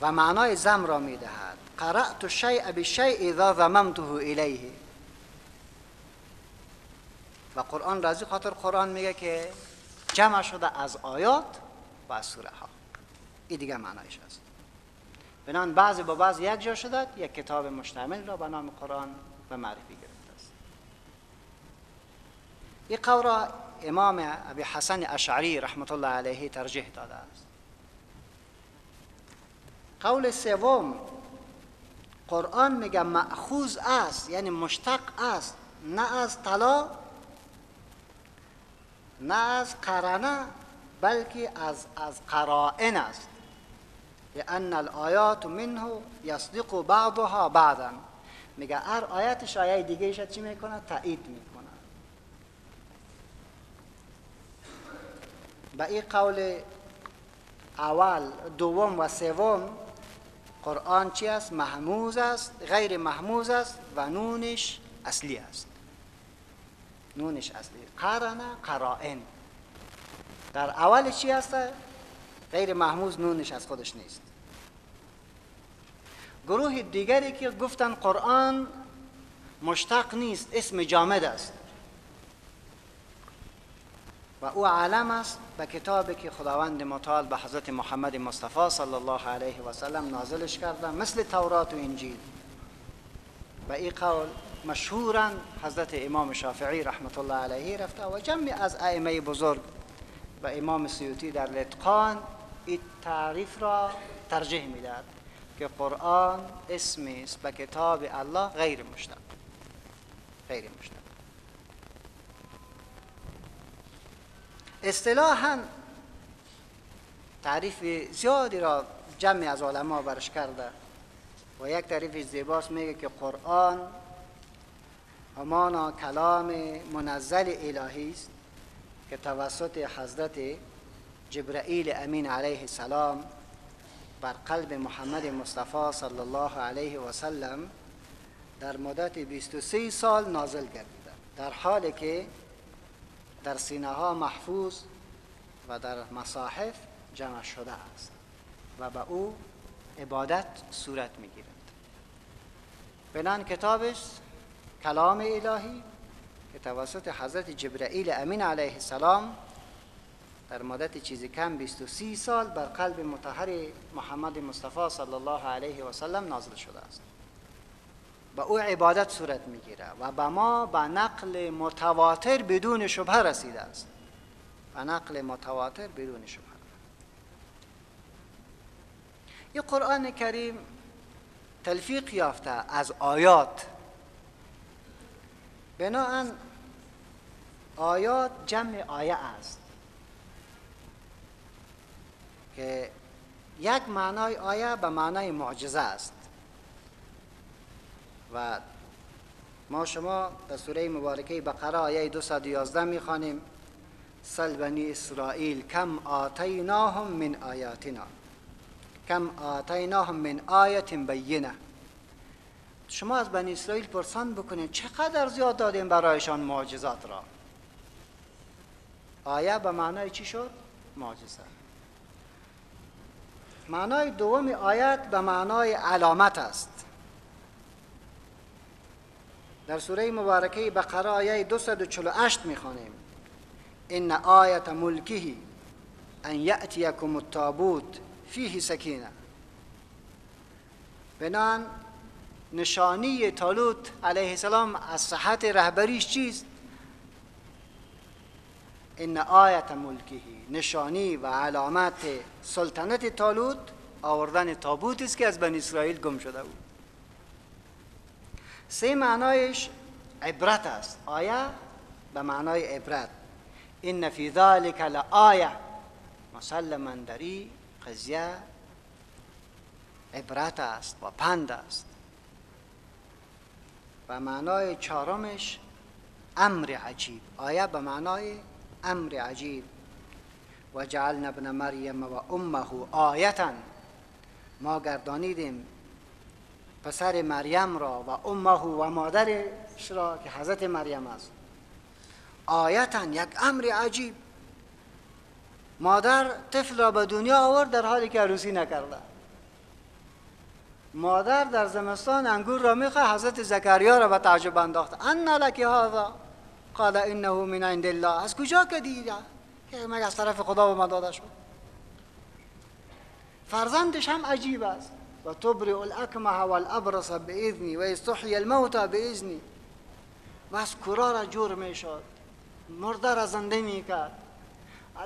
و معنای زم را می دهد. قرأت الشیء بالشیء اذا ضممته الیه. و قرآن رازی خاطر قرآن میگه که جمع شده از آیات و از سوره ها این دیگه معنایش است بنان بعضی با بعضی یک جا شده یک کتاب مشتمل را به نام قرآن و معرفی گرفته است. این قول را امام ابی حسن اشعری رحمت الله علیه ترجیح داده است. قول سوم قرآن میگه مأخوذ است یعنی مشتق است نه از طلا نه از قرنه بلکه از از قرائن است. لأن الآیات منه یصدق بعضها بعضا. میگه هر آیتش آیه دیگه چی می‌کنه؟ تایید می‌کنه. به این قول اول دوم و سوم قرآن چی است؟ محموز است غیر محموز است و نونش اصلی است. نونش اصلی. قرنه قرائن. در اول چی هست؟ غیر محموز نونش از خودش نیست. گروه دیگری که گفتن قرآن مشتق نیست اسم جامد است. و او علم است به کتابی که خداوند متعال به حضرت محمد مصطفی صلی الله علیه و سلم نازلش کرده مثل تورات و انجیل. و این قول مشهورا حضرت امام شافعی رحمت الله علیه رفته و جمعی از ائمه بزرگ و امام سیوطی در لتقان این تعریف را ترجیح می‌داد که قرآن اسمی است به کتاب الله غیر مشتق. غیر مشتق. اصطلاحا تعریف زیادی را جمعی از علما برش کرده و یک تعریف زیباست میگه که قرآن همانا کلام منزل الهی است که توسط حضرت جبرائیل امین علیه السلام بر قلب محمد مصطفی صلی الله علیه و سلم در مدت 23 سال نازل گردیده. در حالی که در سینه ها محفوظ و در مصاحف جمع شده است و به او عبادت صورت می‌گیرد. بنان کتابش کلام الهی که توسط حضرت جبرائیل امین علیه السلام در مدت چیزی کم 23 سال بر قلب متحر محمد مصطفی صلی الله علیه و سلم نازل شده است. به او عبادت صورت می‌گیره و به ما به نقل متواتر بدون شبه رسیده است. به نقل متواتر بدون شبه این قرآن کریم تلفیق یافته از آیات. بناهن آیات جمع آیه است. که یک معنای آیه به معنای معجزه است. و ما شما در سوره مبارکه بقره آیه 211 می‌خوانیم. سل بنی اسرائیل کم آتیناهم من آیاتنا. کم آتیناهم من آیت بینه. شما از بنی اسرائیل پرسان بکنید چقدر زیاد دادیم برایشان معجزات را؟ آیه به معنای چی شد؟ معجزه. معنای دوم آیت به معنای علامت است. در سوره مبارکه بقره آیه 248 می‌خوانیم. ان آیت ملکه ان یأتیکم التابوت فیه سکینه. بنان نشانی تالوت علیه السلام از صحت رهبریش چیست؟ ان آیت ملکهی نشانی و علامت سلطنت تالوت آوردن تابوت است که از بنی اسرائیل گم شده بود. سه معنایش عبرت است. آیه به معنای عبرت. این فی ذلک لآیه. مسلما دری قضیه عبرت است و پند است. و معنای چهارمش امر عجیب. آیه به معنای امر عجیب و جعلنا ابن مریم و امه آیتا ما گردانیدیم پسر مریم را و امه و مادرش را که حضرت مریم است. آیتا یک امر عجیب. مادر طفل را به دنیا آورد در حالی که عروسی نکرده. مادر در زمستان انگور را می‌خواه حضرت زکریا را به تعجب انداخت ان لکی هذا؟ قال انه من عند الله. از کجا که دیده؟ که مگه از طرف خدا به داده شد؟ فرزندش هم عجیب است. و تبرئ الاکمه والابرص باذنی و استحی الموتى باذنی و از کرا را جور می‌شد. مرده را زنده می‌کرد.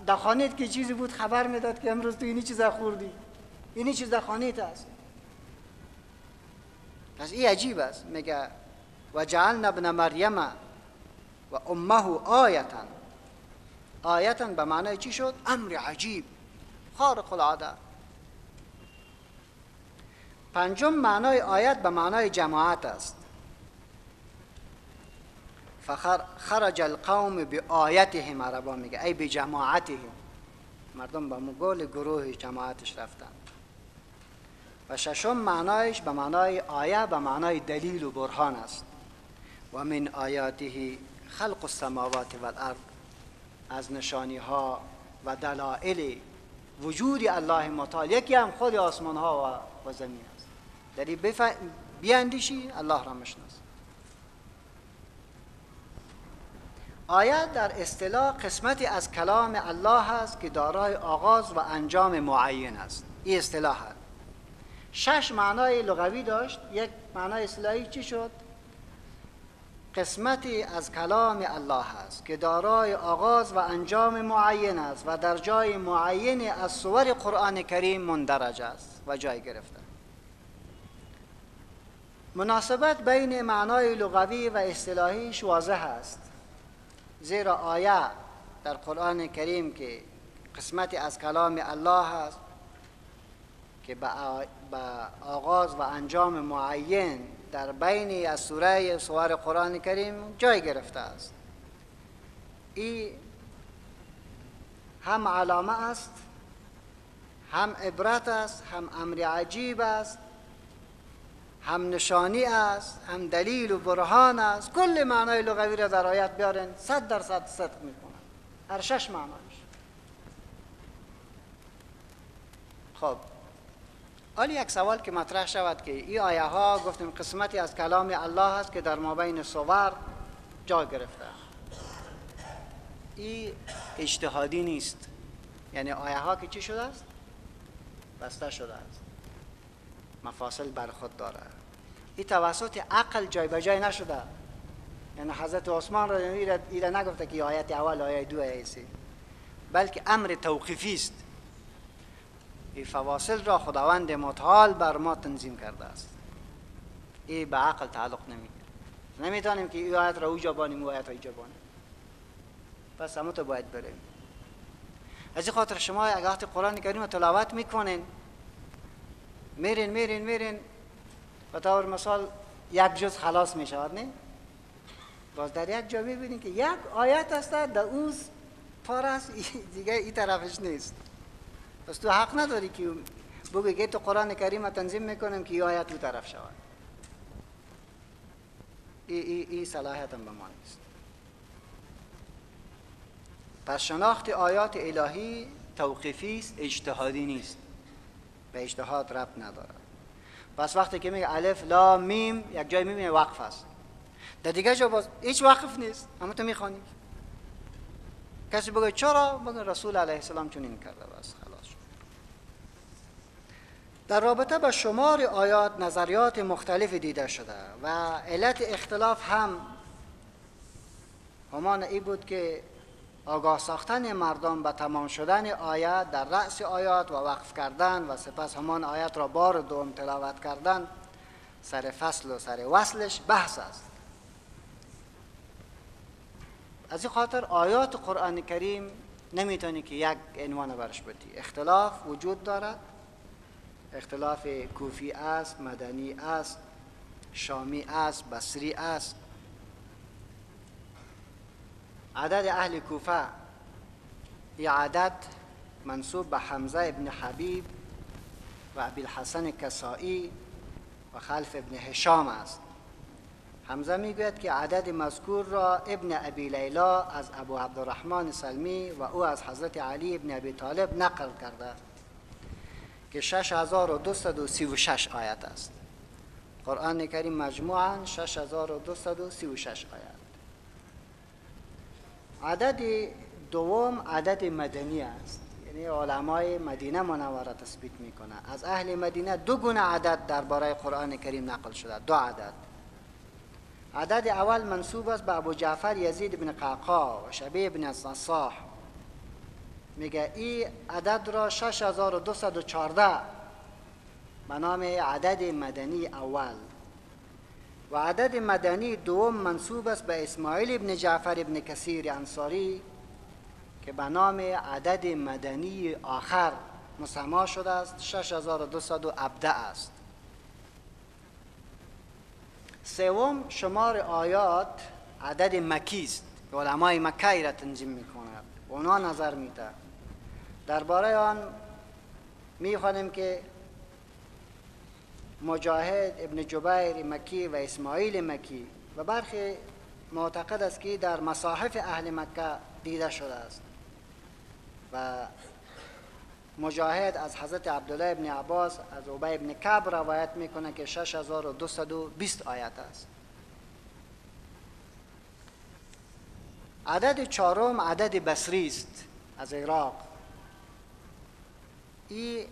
در خانیت که چیزی بود خبر می‌داد که امروز تو اینی چیزا خوردی. اینی چیز در است. پس این عجیب است. میگه و جعلنا ابن مریم و امه آیتا آیتا به معنای چی شد؟ امر عجیب. خارق العاده. پنجم معنای آیت به معنای جماعت است. فخرج القوم به آیتهم عربا میگه. ای به جماعتهم. مردم با مگول گروه جماعتش رفتن. و ششم معنایش به معنای آیه به معنای دلیل و برهان است. و من آیاته خلق السماوات و الارض از نشانی ها و دلائل وجود الله متعال. یکی هم خود آسمان ها و, زمین است. داری بف... بیاندیشی الله را مشناس آیت در اصطلاح قسمتی از کلام الله است که دارای آغاز و انجام معین است. این اصطلاح شش معنای لغوی داشت. یک معنای اصطلاحی چی شد؟ قسمتی از کلام الله است که دارای آغاز و انجام معین است و در جای معین از سور قرآن کریم مندرج است و جای گرفته. مناسبت بین معنای لغوی و اصطلاحیش واضح است زیرا آیه در قرآن کریم که قسمتی از کلام الله است که به آغاز و انجام معین در بین از سوره سوار قرآن کریم جای گرفته است. این هم علامه است هم عبرت است هم امر عجیب است هم نشانی است هم دلیل و برهان است. کل معنای لغوی را در آیت بیارن صد درصد صدق می‌کنن هر شش معنایش خب. حالی یک سوال که مطرح شود که این آیه ها گفتیم قسمتی از کلام الله است که در مابین صور جا گرفته. این اجتهادی نیست. یعنی آیه ها که چی شده است؟ بسته شده است. مفاصل بر خود داره. این توسط عقل جای به جای نشده. یعنی حضرت عثمان را ایره نگفته که آیت اول آیه دو آیه سی بلکه امر توقیفی است. این فواصل را خداوند متعال بر ما تنظیم کرده است. این به عقل تعلق نمی‌گیره نمی‌تونیم که این آیت را اوجا بانیم و آیت را پس همه تو باید بریم. از این خاطر شما اگه وقتی قرآن کریم تلاوت می‌کنین میرین میرین میرین و طور مثال یک جز خلاص می‌شود نه؟ باز در یک جا می‌بینین که یک آیت است در اون پارس دیگه این طرفش نیست. پس تو حق نداری که بگی که تو قرآن کریم تنظیم می‌کنم که آیت دو طرف شود. ای, ای, ای صلاحیت هم به نیست. پس شناخت آیات الهی توقیفی است اجتهادی نیست. به اجتهاد رب نداره. پس وقتی که میگه الف لا میم یک جای می‌بینه وقف است. در دیگه جا باز هیچ وقف نیست. اما تو می‌خوانی. کسی بگه چرا؟ بگه رسول علیه السلام چنین کرده بس در رابطه با شمار آیات نظریات مختلف دیده شده و علت اختلاف هم همان ای بود که آگاه ساختن مردم به تمام شدن آیات در رأس آیات و وقف کردن و سپس همان آیات را بار دوم تلاوت کردن سر فصل و سر وصلش بحث است. از این خاطر آیات قرآن کریم نمی‌تونی که یک عنوان برش بدی اختلاف وجود دارد. اختلاف کوفی است مدنی است شامی است بصری است. عدد اهل کوفه. ای عدد منصوب به حمزه ابن حبیب و ابی الحسن کسائی و خلف ابن هشام است. حمزه می‌گوید که عدد مذکور را ابن ابی لیلا از ابو عبدالرحمن سلمی و او از حضرت علی ابن ابی طالب نقل کرده که 6236 آیت است. قرآن کریم مجموعا 6236 آیت. عدد دوم عدد مدنی است. یعنی علمای مدینه منوره تثبیت می‌کنه. از اهل مدینه دو گونه عدد درباره قرآن کریم نقل شده. دو عدد. عدد اول منصوب است به ابو جعفر یزید بن قعقا و شبیه بن الصاح میگه این عدد را 6214 به نام عدد مدنی اول. و عدد مدنی دوم منصوب است به اسماعیل ابن جعفر ابن کثیر انصاری که به نام عدد مدنی آخر مسما شده است 6217 است. سوم شمار آیات عدد مکی است. که علمای مکی را تنظیم می‌کنند. اونا نظر میده درباره آن می‌خوانیم که مجاهد ابن جبیر مکی و اسماعیل مکی و برخی معتقد است که در مصاحف اهل مکه دیده شده است. و مجاهد از حضرت عبدالله ابن عباس از عبی ابن کعب روایت می‌کنه که 6220 آیت است. عدد چهارم عدد بصری است از عراق. ای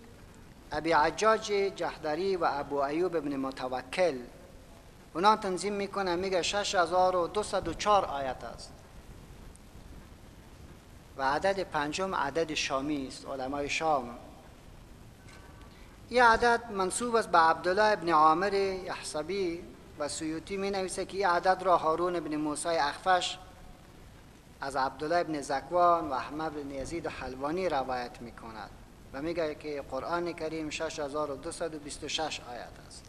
ابی عجاج جهدری و ابو ایوب ابن متوکل. اونا تنظیم می‌کنه میگه 6204 آیت است. و عدد پنجم عدد شامی است علمای شام. این عدد منصوب است به عبدالله ابن عامر یحسبی و سیوتی می نویسه که این عدد را هارون ابن موسی اخفش از عبدالله ابن زکوان و احمد بن یزید حلوانی روایت می کند و میگه که قرآن کریم 6226 آیت است.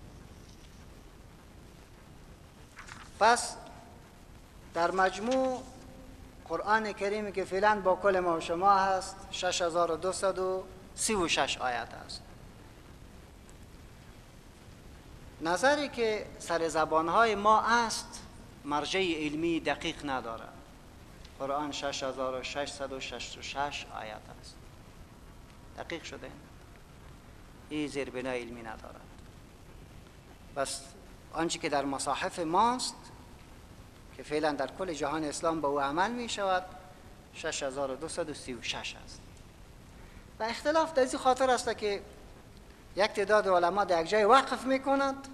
پس در مجموع قرآن کریمی که فعلا با کل ما و شما هست 6236 آیت است. نظری که سر زبانهای ما است مرجع علمی دقیق نداره. قرآن 6666 آیت است. دقیق شده. این زیربنا علمی ندارد. بس آنچه که در مصاحف ماست که فعلا در کل جهان اسلام به او عمل می شود 6236 است. و اختلاف در این خاطر است که یک تعداد علما در یک جای وقف می کند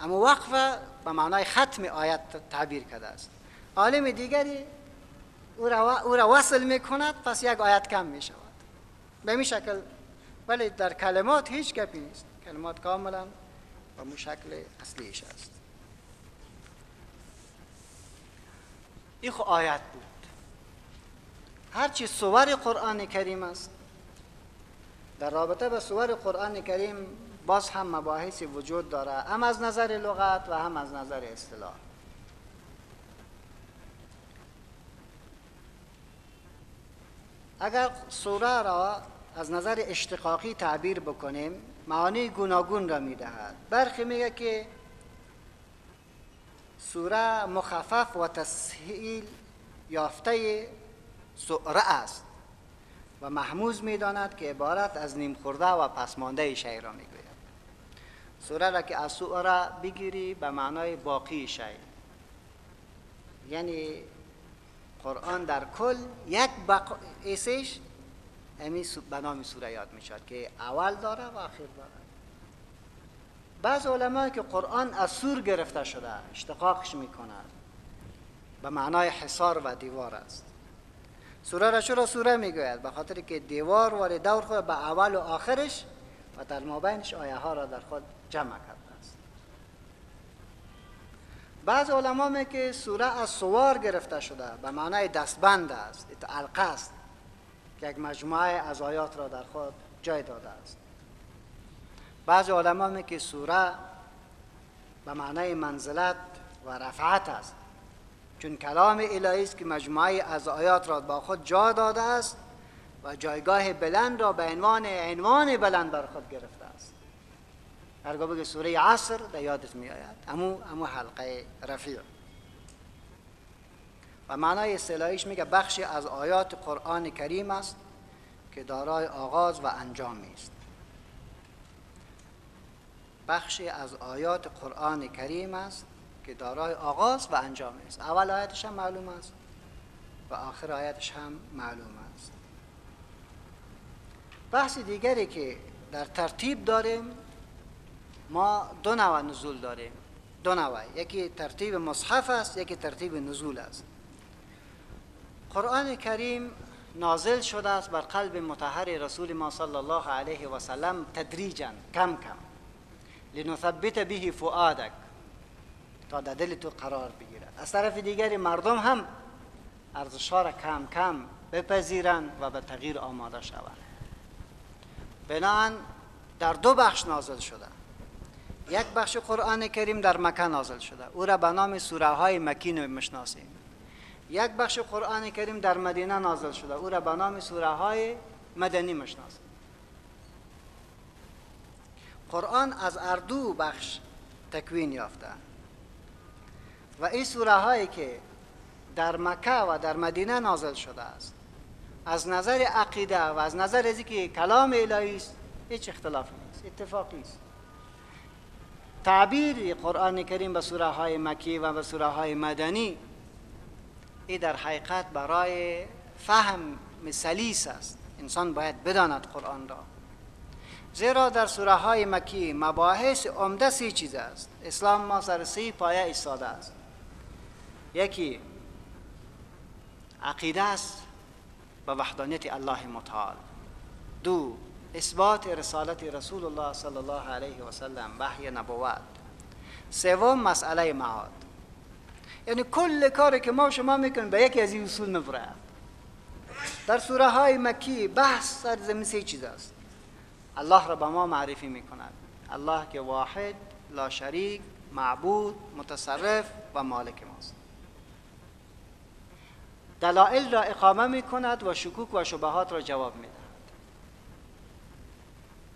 اما وقف به معنای ختم آیت تعبیر کرده است. عالم دیگری او را, او را وصل می کند پس یک آیت کم می شود. به این شکل ولی در کلمات هیچ گپی نیست. کلمات کاملا به شکل اصلیش است. این خو آیت بود. هرچی سور قرآن کریم است در رابطه به سور قرآن کریم باز هم مباحثی وجود داره. هم از نظر لغت و هم از نظر اصطلاح. اگر سوره را از نظر اشتقاقی تعبیر بکنیم معانی گوناگون را می‌دهد. برخی میگه که سوره مخفف و تسهیل یافته سعره است و محموز می‌داند که عبارت از نیم خورده و پسمانده شی را می‌گوید. سوره را که از سعره بگیری به معنای باقی شی یعنی قرآن در کل یک بق... امی به نام سوره یاد می‌شد که اول داره و آخر داره. بعض علما که قرآن از سور گرفته شده اشتقاقش می‌کند. به معنای حصار و دیوار است. سوره را چرا سوره می‌گوید به خاطر که دیوار و دور خود به اول و آخرش و در مابینش آیه ها را در خود جمع کرده است. بعض علما که سوره از سوار گرفته شده به معنای دستبند است علقه است یک مجموعه از آیات را در خود جای داده است. بعض علما که سوره به معنای منزلت و رفعت است. چون کلام الهی است که مجموعه از آیات را با خود جا داده است و جایگاه بلند را به عنوان عنوان بلند بر خود گرفته است. هرگاه بگه سوره عصر در یادت می آید امو, امو حلقه رفیع. و معنای اصطلاحیش میگه بخشی از آیات قرآن کریم است که دارای آغاز و انجامی است بخشی از آیات قرآن کریم است که دارای آغاز و انجام است اول آیتش هم معلوم است و آخر آیتش هم معلوم است. بحث دیگری که در ترتیب داریم ما دو نوع نزول داریم. دو نوع. یکی ترتیب مصحف است یکی ترتیب نزول است. قرآن کریم نازل شده است بر قلب متحر رسول ما صلی الله علیه و سلم تدریجا کم کم. لنثبت به فؤادک. تا در دل تو قرار بگیرد. از طرف دیگری مردم هم ارزشها را کم کم بپذیرند و به تغییر آماده شوند. بنان در دو بخش نازل شده. یک بخش قرآن کریم در مکه نازل شده. او را به نام سوره های مکی می‌شناسیم یک بخش قرآن کریم در مدینه نازل شده. او را به نام سوره های مدنی می‌شناسیم قرآن از اردو بخش تکوین یافته. و این سوره هایی که در مکه و در مدینه نازل شده است از نظر عقیده و از نظر از که کلام الهی است هیچ اختلافی نیست اتفاقی است. تعبیر قرآن کریم به سوره های مکی و به سوره های مدنی این در حقیقت برای فهم سلیس است. انسان باید بداند قرآن را. زیرا در سوره های مکی مباحث عمده سی چیز است. اسلام ما سر سی پایه ایستاده است. یکی عقیده است به وحدانیت الله متعال. دو اثبات رسالت رسول الله صلی الله علیه و سلم وحی نبوت. سوم مسئله معاد. یعنی کل کاری که ما شما می‌کنیم به یکی از این اصول می‌بره در سوره های مکی بحث سر زمین سه چیز است. الله را به ما معرفی می‌کند. الله که واحد لا شریک معبود متصرف و مالک ماست. دلائل را اقامه می کند و شکوک و شبهات را جواب می دهد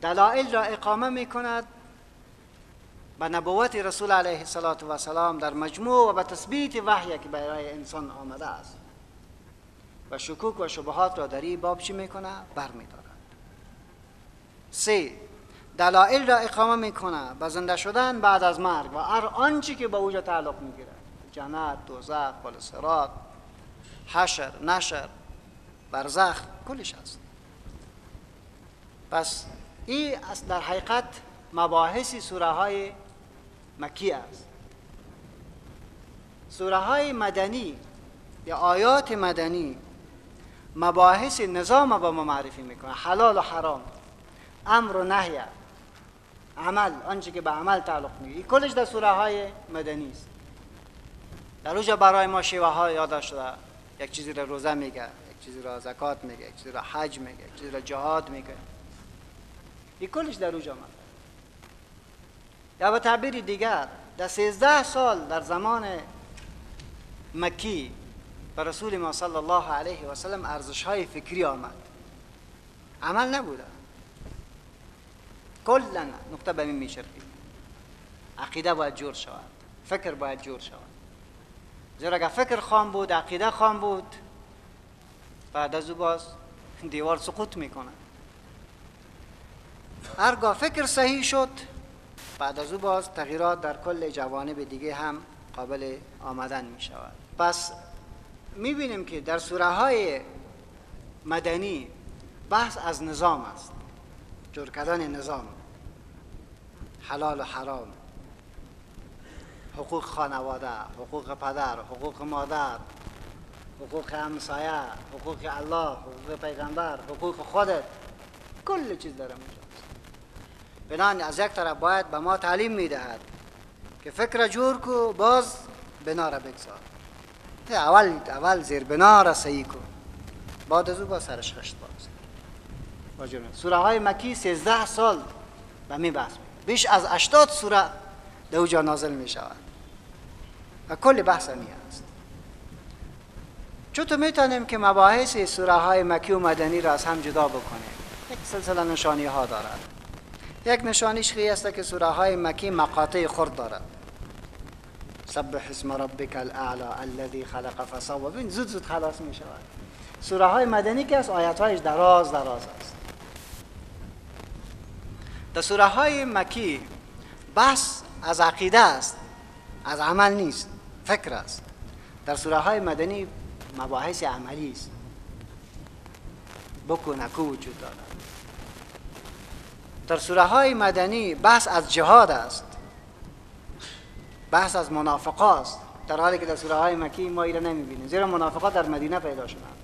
دلائل را اقامه می کند به نبوت رسول علیه السلام در مجموع و به تثبیت وحی که برای انسان آمده است. و شکوک و شبهات را در این باب چی می‌کنه؟ بر می دارد سه دلائل را اقامه می‌کنه. به زنده شدن بعد از مرگ و هر آنچه که به اوجا تعلق می‌گیره جنت دوزخ پل حشر نشر برزخ کلش هست پس این در حقیقت مباحث سوره های مکی است سوره های مدنی یا آیات مدنی مباحث نظام با ما معرفی می‌کنه حلال و حرام. امر و نهی عمل آنچه که به عمل تعلق می‌گیره کلش در سوره های مدنی است. در اوجا برای ما شیوه ها یاد شده. یک چیزی را روزه میگه یک چیزی را زکات میگه یک چیزی را حج میگه یک چیزی را جهاد میگه. این کلش در اوجا آمده یا به تعبیر دیگر در سیزده سال در زمان مکی به رسول ما صلی الله علیه و سلم ارزش های فکری آمد. عمل نبوده. کلا نقطه به می عقیده باید جور شود. فکر باید جور شود. زیرا اگر فکر خام بود عقیده خام بود بعد از او باز دیوار سقوط می‌کنه هرگاه فکر صحیح شد بعد از او باز تغییرات در کل جوانب دیگه هم قابل آمدن می شود. پس می بینیم که در سوره های مدنی بحث از نظام است. جور کردن نظام حلال و حرام حقوق خانواده حقوق پدر حقوق مادر حقوق همسایه حقوق الله حقوق پیغمبر حقوق خودت. کل چیز داره بنان از یک طرف باید به ما تعلیم می‌دهد که فکر جور کو باز بنا را بگذار. اول اول زیر بنا را کن بعد از او با سرش خشت باز. سوره های مکی 13 سال به می بحث بیش از 80 سوره در اوجا نازل می شود. و کل بحث می است. چطور می‌تونیم که مباحث سوره های مکی و مدنی را از هم جدا بکنیم؟ یک سلسله نشانی ها دارد. یک نشانیش خیلی است که سوره های مکی مقاطع خرد دارد. سبح اسم ربک الاعلى الذي خلق فسوى ببین زود زود خلاص می شود سوره های مدنی که از آیات هایش دراز دراز است. در سوره های مکی بحث از عقیده است از عمل نیست فکر است. در سوره های مدنی مباحث عملی است. بکو نکو وجود دارد. در سوره های مدنی بحث از جهاد است. بحث از منافقه است در حالی که در سوره های مکی ما ایره نمی‌بینیم زیرا منافقات در مدینه پیدا شدند.